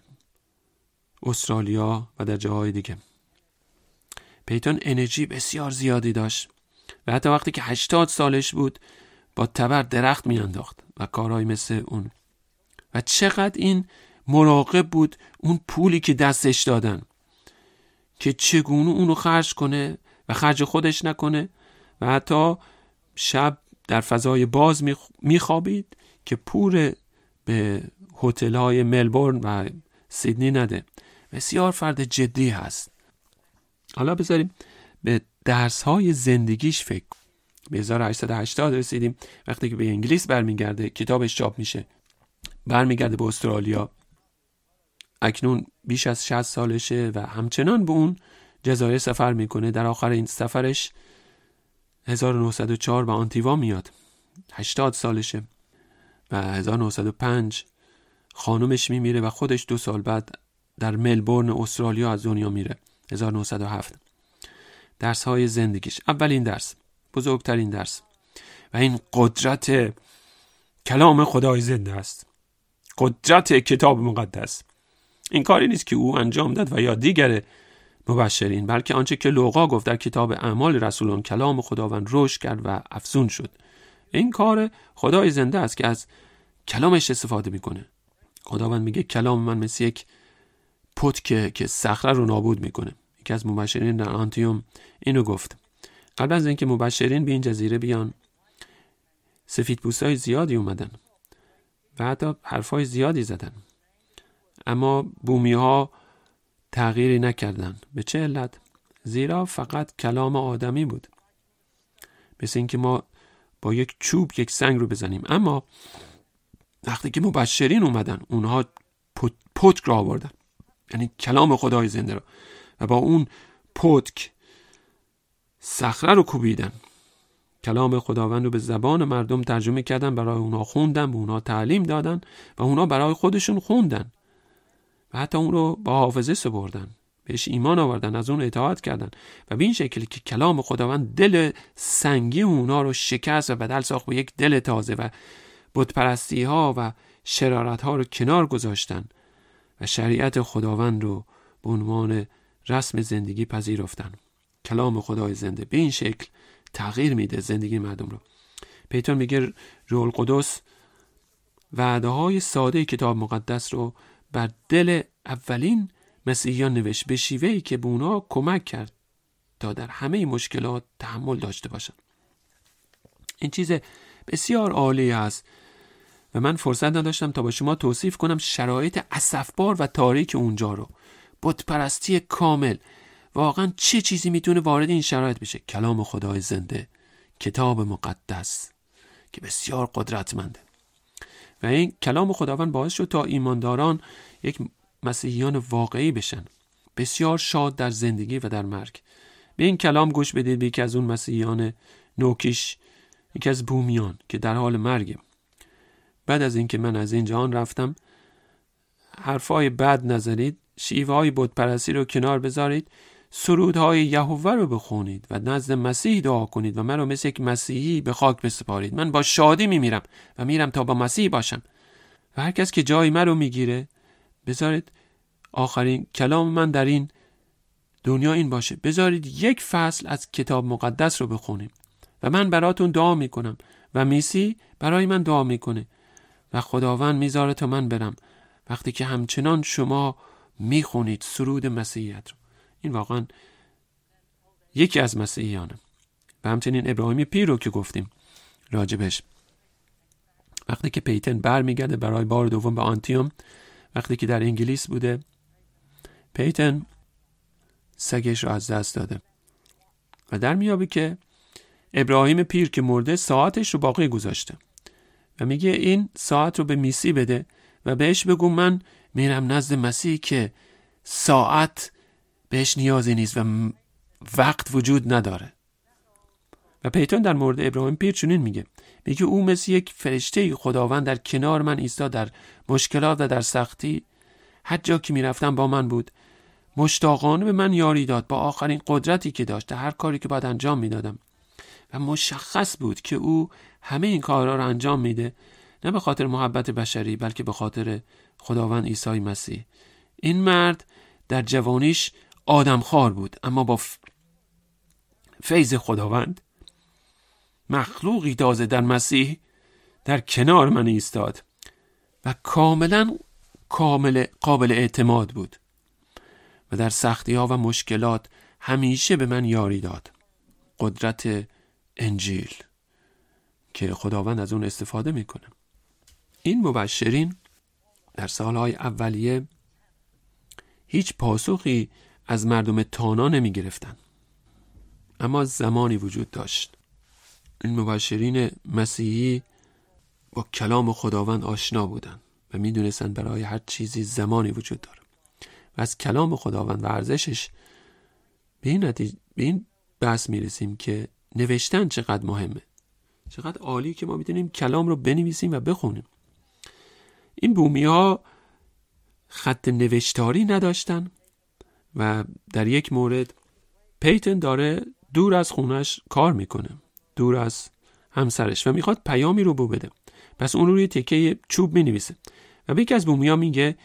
استرالیا و در جاهای دیگه. پیتون انرژی بسیار زیادی داشت و حتی وقتی که 80 سالش بود با تبر درخت میانداخت و کارهایی مثل اون. و چقدر این مراقب بود اون پولی که دستش دادن که چگونه اونو خرج کنه و خرج خودش نکنه و حتی شب در فضای باز میخوابید که پور به هتل های ملبورن و سیدنی نده. بسیار فرد جدی هست. حالا بذاریم به درس های زندگیش فکر به 1880 رسیدیم. وقتی که به انگلیس برمیگرده کتابش چاپ میشه. برمیگرده به استرالیا. اکنون بیش از 60 سالشه و همچنان به اون جزایر سفر می‌کنه. در آخر این سفرش 1904 به آنتیوا میاد. 80 سالشه. و 1905 خانومش میمیره و خودش دو سال بعد در ملبورن استرالیا از دنیا میره. 1907 درس های زندگیش. اولین درس بزرگترین درس. و این قدرت کلام خدای زنده است. قدرت کتاب مقدس. این کاری نیست که او انجام داد و یا دیگر مبشرین بلکه آنچه که لوقا گفت در کتاب اعمال رسولان کلام خداوند رشد کرد و افزون شد. این کار خدای زنده است که از کلامش استفاده می‌کنه. خداوند میگه کلام من مثل یک پت که که صخره رو نابود می‌کنه. یکی از مبشرین در آنتیوم اینو گفت. قبل از اینکه مبشرین به این جزیره بیان سفید های زیادی اومدن و حتی حرفای زیادی زدن. اما بومی ها تغییری نکردن به چه علت؟ زیرا فقط کلام آدمی بود. مثل اینکه ما با یک چوب یک سنگ رو بزنیم. اما وقتی که مبشرین اومدن اونها پتک را آوردن. یعنی کلام خدای زنده رو. و با اون پتک صخره رو کوبیدن. کلام خداوند رو به زبان مردم ترجمه کردن برای اونا خوندن به اونا تعلیم دادن و اونا برای خودشون خوندن. و حتی اون رو با حافظه سپردن. بهش ایمان آوردن از اون اطاعت کردن. و به این شکلی که کلام خداوند دل سنگی اونا رو شکست و بدل ساخت به یک دل تازه و بتپرستی ها و شرارت ها رو کنار گذاشتن و شریعت خداوند رو به عنوان رسم زندگی پذیرفتن. کلام خدای زنده به این شکل تغییر میده زندگی مردم رو. پیتون میگه رول قدس وعده های ساده کتاب مقدس رو بر دل اولین مسیحیان نوشت به شیوهی که به اونا کمک کرد تا در همه مشکلات تحمل داشته باشن این چیز بسیار عالی است و من فرصت نداشتم تا با شما توصیف کنم شرایط اسفبار و تاریک اونجا رو. بتپرستی کامل. واقعا چه چیزی می‌تونه وارد این شرایط بشه؟ کلام خدای زنده کتاب مقدس که بسیار قدرتمنده. و این کلام خداوند باعث شد تا ایمانداران یک مسیحیان واقعی بشن. بسیار شاد در زندگی و در مرگ. به این کلام گوش بدید به یکی از اون مسیحیان نوکیش یکی از بومیان که در حال مرگه. بعد از اینکه من از این جهان رفتم حرفای بد نزنید شیوه های پرستی رو کنار بذارید سرودهای یهوه رو بخونید و نزد مسیح دعا کنید و من رو مثل یک مسیحی به خاک بسپارید. من با شادی میمیرم و میرم تا با مسیح باشم. و هر کس که جای من رو می‌گیره بذارید آخرین کلام من در این دنیا این باشه. بذارید یک فصل از کتاب مقدس رو بخونیم و من براتون دعا می‌کنم و میسی برای من دعا می‌کنه و خداوند می‌ذاره تا من برم. وقتی که همچنان شما می‌خونید سرود مسیحیت رو. این واقعا یکی از مسیحیانه. و همچنین ابراهیم پیر رو که گفتیم راجبش. وقتی که پیتن برمیگرده برای بار دوم به آنتیوم وقتی که در انگلیس بوده پیتن سگش رو از دست داده. و در میابه که ابراهیم پیر که مرده ساعتش رو باقی گذاشته. و میگه این ساعت رو به میسی بده و بهش بگو من میرم نزد مسیح که ساعت بهش نیازی نیست و وقت وجود نداره. و پیتون در مورد ابراهیم پیر چنین میگه. میگه او مثل یک فرشته خداوند در کنار من ایستاد در مشکلات و در سختی. هر جا که می‌رفتم با من بود. مشتاقانه به من یاری داد با آخرین قدرتی که داشت هر کاری که باید انجام می‌دادم. و مشخص بود که او همه این کارها رو انجام میده. نه به خاطر محبت بشری بلکه به خاطر خداوند عیسی مسیح. این مرد در جوانیش آدمخوار بود اما با فیض خداوند مخلوقی تازه در مسیح در کنار من ایستاد و کاملا کامل قابل اعتماد بود و در سختی ها و مشکلات همیشه به من یاری داد. قدرت انجیل که خداوند از اون استفاده می‌کنه. این مبشرین در سالهای اولیه هیچ پاسخی از مردم تانا نمی گرفتن. اما زمانی وجود داشت. این مبشرین مسیحی با کلام خداوند آشنا بودند و می‌دونستند برای هر چیزی زمانی وجود داره. و از کلام خداوند و ارزشش به این, نتیجه، به این بحث می‌رسیم که نوشتن چقدر مهمه. چقدر عالی که ما می‌تونیم کلام رو بنویسیم و بخونیم. این بومی ها خط نوشتاری نداشتن. و در یک مورد پیتن داره دور از خونش کار می‌کنه. دور از همسرش و می‌خواد پیامی رو بو بده. پس اون روی تکه چوب می‌نویسه و به از بومیا میگه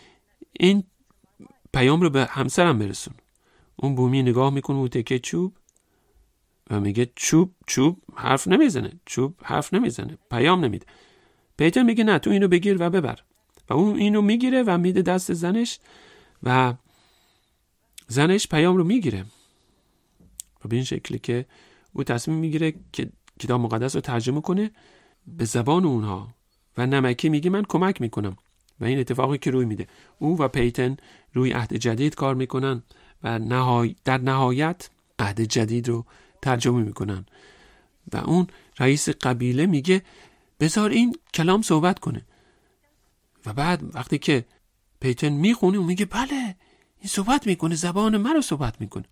این پیام رو به همسرم برسون. اون بومی نگاه می‌کنه اون تکه چوب و میگه چوب چوب حرف نمی‌زنه. چوب حرف نمی‌زنه. پیام نمیده. پیتر میگه نه تو اینو بگیر و ببر. و اون اینو می‌گیره و میده دست زنش و زنش پیام رو می‌گیره. و به این شکلی که او تصمیم می‌گیره که کتاب مقدس رو ترجمه کنه به زبان اونها. و نمکی میگه من کمک می‌کنم. و این اتفاقی که روی میده. او و پیتن روی عهد جدید کار می‌کنن و نهای در نهایت عهد جدید رو ترجمه می‌کنن. و اون رئیس قبیله میگه بذار این کلام صحبت کنه. و بعد وقتی که پیتن می‌خونه اون میگه بله. این صحبت می‌کنه زبان من رو صحبت می‌کنه.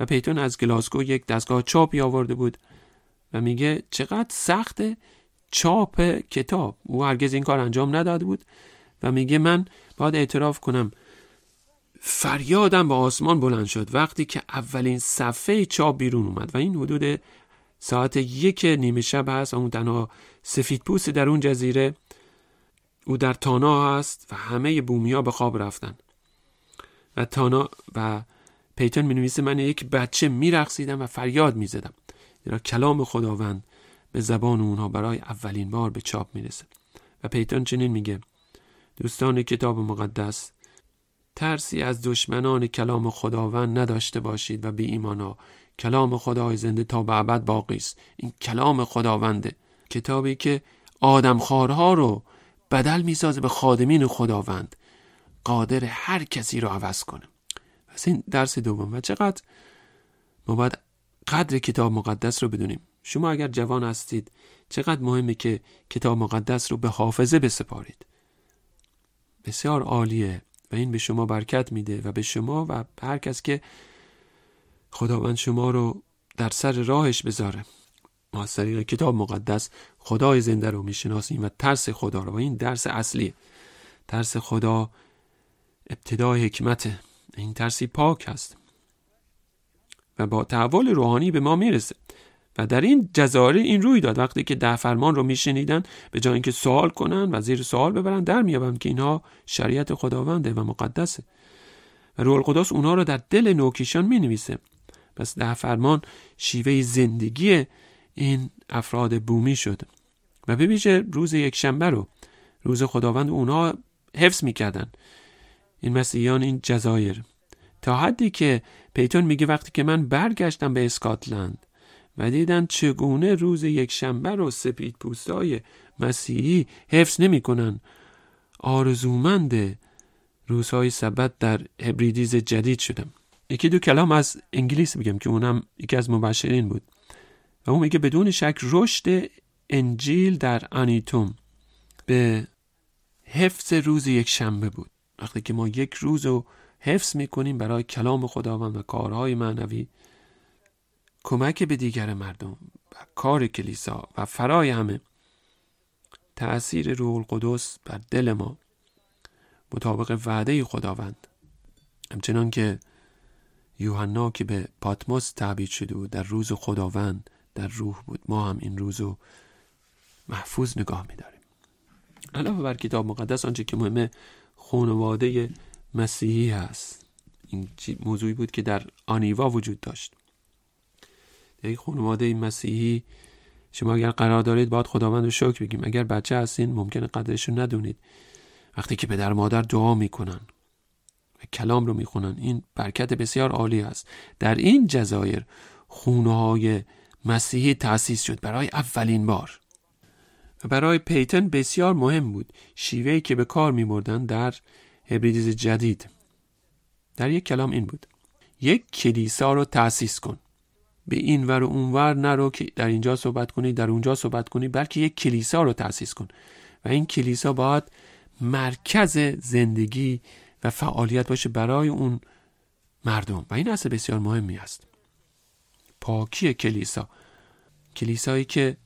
و پیتون از گلاسکو یک دستگاه چاپی آورده بود و میگه چقدر سخت چاپ کتاب. او هرگز این کار انجام نداده بود و میگه من باید اعتراف کنم. فریادم به آسمان بلند شد وقتی که اولین صفحه چاپ بیرون اومد و این حدود ساعت یک نیمه شب هست. اون تنها سفید پوست در اون جزیره او در تانا هست و همه بومیا به خواب رفتن. و تانا و پیتون می نویسه من یک بچه میرقصیدم و فریاد می‌زدم. زیرا کلام خداوند به زبان اونها برای اولین بار به چاپ می‌رسه. و پیتون چنین میگه دوستان کتاب مقدس ترسی از دشمنان کلام خداوند نداشته باشید و بی ایمانا. کلام خدای زنده تا به ابد باقی است. این کلام خداونده. کتابی که آدمخوارها رو بدل می‌سازه به خادمین خداوند. قادر هر کسی رو عوض کنه. پس این درس دوم. و چقدر ما باید قدر کتاب مقدس رو بدونیم. شما اگر جوان هستید چقدر مهمه که کتاب مقدس رو به حافظه بسپارید. بسیار عالیه و این به شما برکت میده و به شما و هر کس که خداوند شما رو در سر راهش بذاره. ما از طریق کتاب مقدس خدای زنده رو می‌شناسیم و ترس خدا رو. و این درس اصلیه. ترس خدا ابتدای حکمت این ترسی پاک هست و با تحول روحانی به ما می‌رسه و در این جزاره این روی داد. وقتی که ده فرمان رو میشنیدن به جای اینکه سوال کنن و زیر سوال ببرن در میابند که اینها شریعت خداونده و مقدسه. و روح القدس اونها رو در دل نوکیشان می نویسه پس ده فرمان شیوه زندگی این افراد بومی شد و ببیشه روز یک شنبه رو روز خداوند اونها حفظ می‌کردن. این مسیحیان این جزایر. تا حدی که پیتون میگه وقتی که من برگشتم به اسکاتلند و دیدن چگونه روز یک شنبه رو سپید پوستای مسیحی حفظ نمی‌کنن آرزومند روزهای سبت در هبریدیز جدید شدم. یکی دو کلام از انگلیس میگم که اونم یکی از مبشرین بود. و اون میگه بدون شک رشد انجیل در آنیتوم به حفظ روز یک شنبه بود. وقتی که ما یک روز رو حفظ می‌کنیم برای کلام خداوند و کارهای معنوی کمک به دیگر مردم و کار کلیسا و فرای همه تأثیر روح القدس بر دل ما مطابق وعده خداوند. همچنان که یوحنا که به پاتموس تعبید شده بود در روز خداوند در روح بود ما هم این روز رو محفوظ نگاه میداریم. علاوه بر کتاب مقدس آنچه که مهمه خانواده مسیحی هست. این موضوعی بود که در آنیوا وجود داشت. یک خانواده مسیحی شما اگر قرار دارید باید خداوند رو شکر بگیم. اگر بچه هستین ممکنه قدرش رو ندونید. وقتی که پدر مادر دعا می‌کنن و کلام رو می‌خونن این برکت بسیار عالی است. در این جزایر خونه های مسیحی تأسیس شد برای اولین بار. و برای پیتن بسیار مهم بود شیوهی که به کار میبردن در هبریدیز جدید. در یک کلام این بود یک کلیسا رو تأسیس کن. به این ور و اون ور نرو که در اینجا صحبت کنی در اونجا صحبت کنی بلکه یک کلیسا رو تأسیس کن. و این کلیسا باید مرکز زندگی و فعالیت باشه برای اون مردم. و این اصل بسیار مهمی است. پاکی کلیسا. کلیسایی که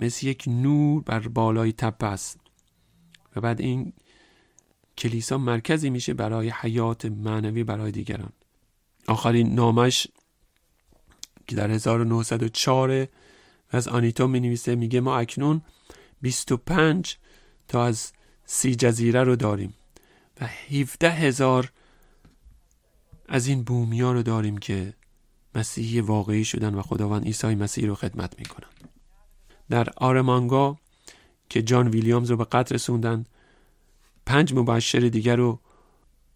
مثل یک نور بر بالای تپه است. و بعد این کلیسا مرکزی میشه برای حیات معنوی برای دیگران. آخرین نامش که در 1904 از آنیتو می نویسه میگه ما اکنون 25 تا از سی جزیره رو داریم و 17 هزار از این بومیا رو داریم که مسیحی واقعی شدن و خداوند عیسی مسیح رو خدمت می‌کنن. در آرمانگا که جان ویلیامز رو به قتل رسوندن پنج مبشر دیگر رو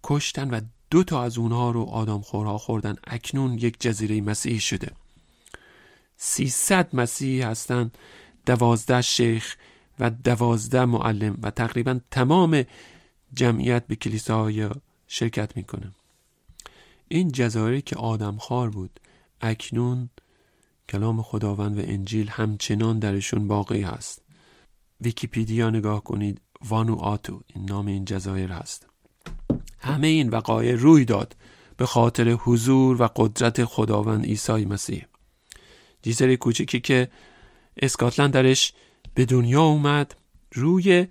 کشتن و دو تا از اونها رو آدم خورها خوردن. اکنون یک جزیره مسیحی شده. سیصد مسیحی هستند دوازده شیخ و دوازده معلم و تقریبا تمام جمعیت به کلیساهای شرکت می‌کنه. این جزایری که آدم خار بود اکنون کلام خداوند و انجیل همچنان درشون باقی هست. ویکیپیدیا نگاه کنید. وانو آتو این نام این جزایر هست. همه این وقایع روی داد به خاطر حضور و قدرت خداوند عیسی مسیح. جیزر کوچکی که اسکاتلند درش به دنیا اومد روی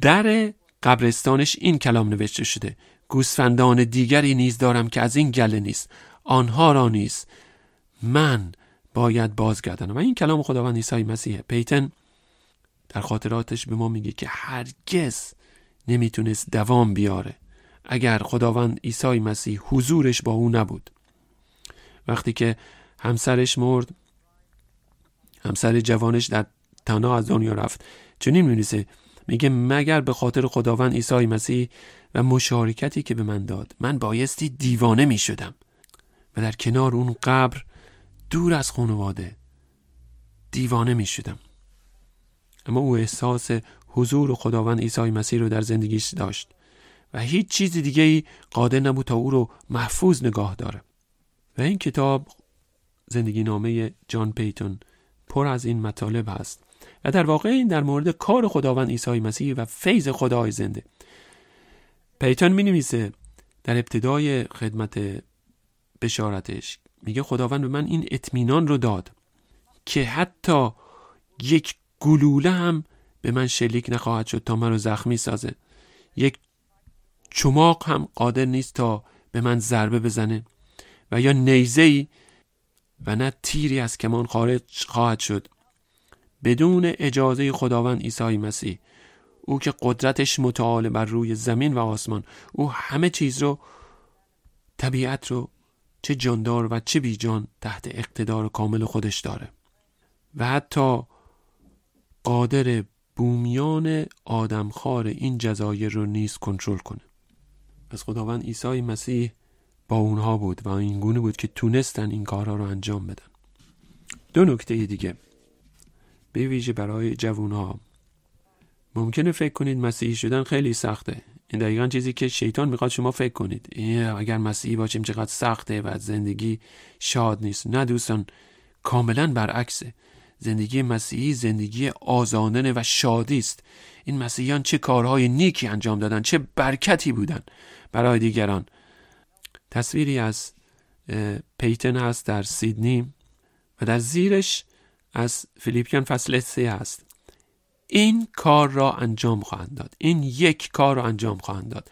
در قبرستانش این کلام نوشته شده. گوسفندان دیگری نیز دارم که از این گله نیست. آنها را نیست من باید بازگردنم و این کلام خداوند عیسی مسیح. پیتن در خاطراتش به ما میگه که هرگز نمی‌تونست دوام بیاره. اگر خداوند عیسی مسیح حضورش با او نبود. وقتی که همسرش مرد همسر جوانش در تنها از دنیا رفت چنین می‌نویسه میگه مگر به خاطر خداوند عیسی مسیح و مشارکتی که به من داد من بایستی دیوانه می شدم و در کنار اون قبر دور از خانواده دیوانه می شدم اما او احساس حضور خداوند عیسی مسیح رو در زندگیش داشت و هیچ چیز دیگه ای قادر نبود تا او رو محفوظ نگاه داره. و این کتاب زندگی نامه جان پیتون پر از این مطالب است و در واقع این در مورد کار خداوند عیسی مسیح و فیض خدای زنده. پیتون می نویسه در ابتدای خدمت بشارتش میگه خداوند به من این اطمینان رو داد که حتی یک گلوله هم به من شلیک نخواهد شد تا من رو زخمی سازه. یک چماق هم قادر نیست تا به من ضربه بزنه و یا نیزه ای و نه تیری از کمان خارج خواهد شد. بدون اجازه خداوند عیسی مسیح او که قدرتش متعال بر روی زمین و آسمان او همه چیز رو طبیعت رو چه جاندار و چه بیجان تحت اقتدار کامل خودش داره. و حتی قادر بومیان آدمخوار این جزایر رو نیز کنترل کنه. از خداوند عیسی مسیح با اونها بود و این گونه بود که تونستن این کارها رو انجام بدن. دو نکته دیگه. به ویژه برای جوونها ممکنه فکر کنید مسیحی شدن خیلی سخته. این دقیقا چیزی که شیطان می‌خواد شما فکر کنید. اگر مسیحی باشیم چقدر سخته و زندگی شاد نیست. نه دوستان کاملا برعکسه. زندگی مسیحی زندگی آزادانه و شادی است. این مسیحیان چه کارهای نیکی انجام دادن چه برکتی بودن. برای دیگران تصویری از پیتن هست در سیدنی و در زیرش از فیلیپیان فصل سه هست. این کار را انجام خواهند داد. این یک کار را انجام خواهند داد.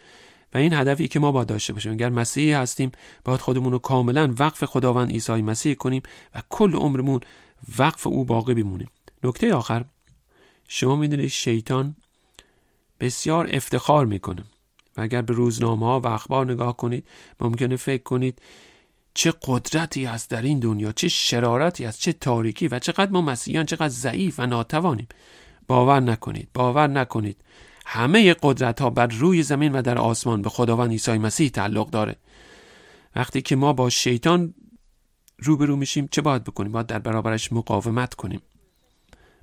و این هدفی که ما باید داشته باشیم. اگر مسیحی هستیم باید خودمون رو کاملا وقف خداوند عیسی مسیح کنیم و کل عمرمون وقف او باقی بمونیم. نکته آخر شما می‌دونید شیطان بسیار افتخار می‌کنه. و اگر به روزنامه ها و اخبار نگاه کنید ممکنه فکر کنید چه قدرتی است در این دنیا چه شرارتی است چه تاریکی و چقدر ما مسیحیان چقدر ضعیف و ناتوانیم. باور نکنید باور نکنید. همه قدرت ها بر روی زمین و در آسمان به خداوند عیسی مسیح تعلق داره. وقتی که ما با شیطان روبرو میشیم چه باید بکنیم؟ باید در برابرش مقاومت کنیم.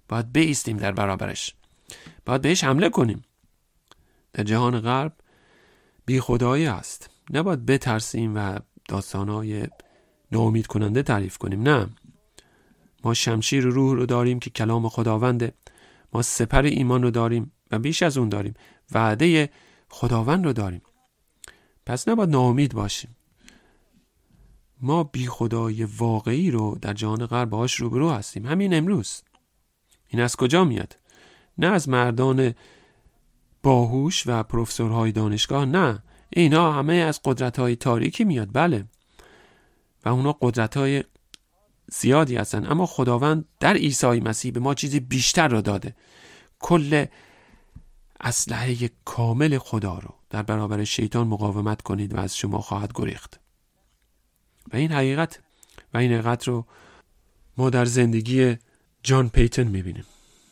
باید بیستیم در برابرش. باید بهش حمله کنیم. در جهان غرب بی خدایی است. نباید بترسیم و داستانهای ناامید کننده تعریف کنیم. نه. ما شمشیر روح رو داریم که کلام خداونده. ما سپر ایمان رو داریم و بیش از اون داریم. وعده خداوند رو داریم. پس نباید ناامید باشیم. ما بی خدای واقعی رو در جهان غرب باهاش روبرو هستیم. همین امروز. این از کجا میاد؟ نه از مردان باهوش و پروفسورهای دانشگاه نه. اینا همه از قدرت های تاریکی میاد. بله. و اونا قدرت های زیادی هستن. اما خداوند در عیسی مسیح به ما چیزی بیشتر رو داده. کل اسلحه کامل خدا رو در برابر شیطان مقاومت کنید و از شما خواهد گریخت. و این حقیقت و این حقیقت رو ما در زندگی جان پیتن می‌بینیم.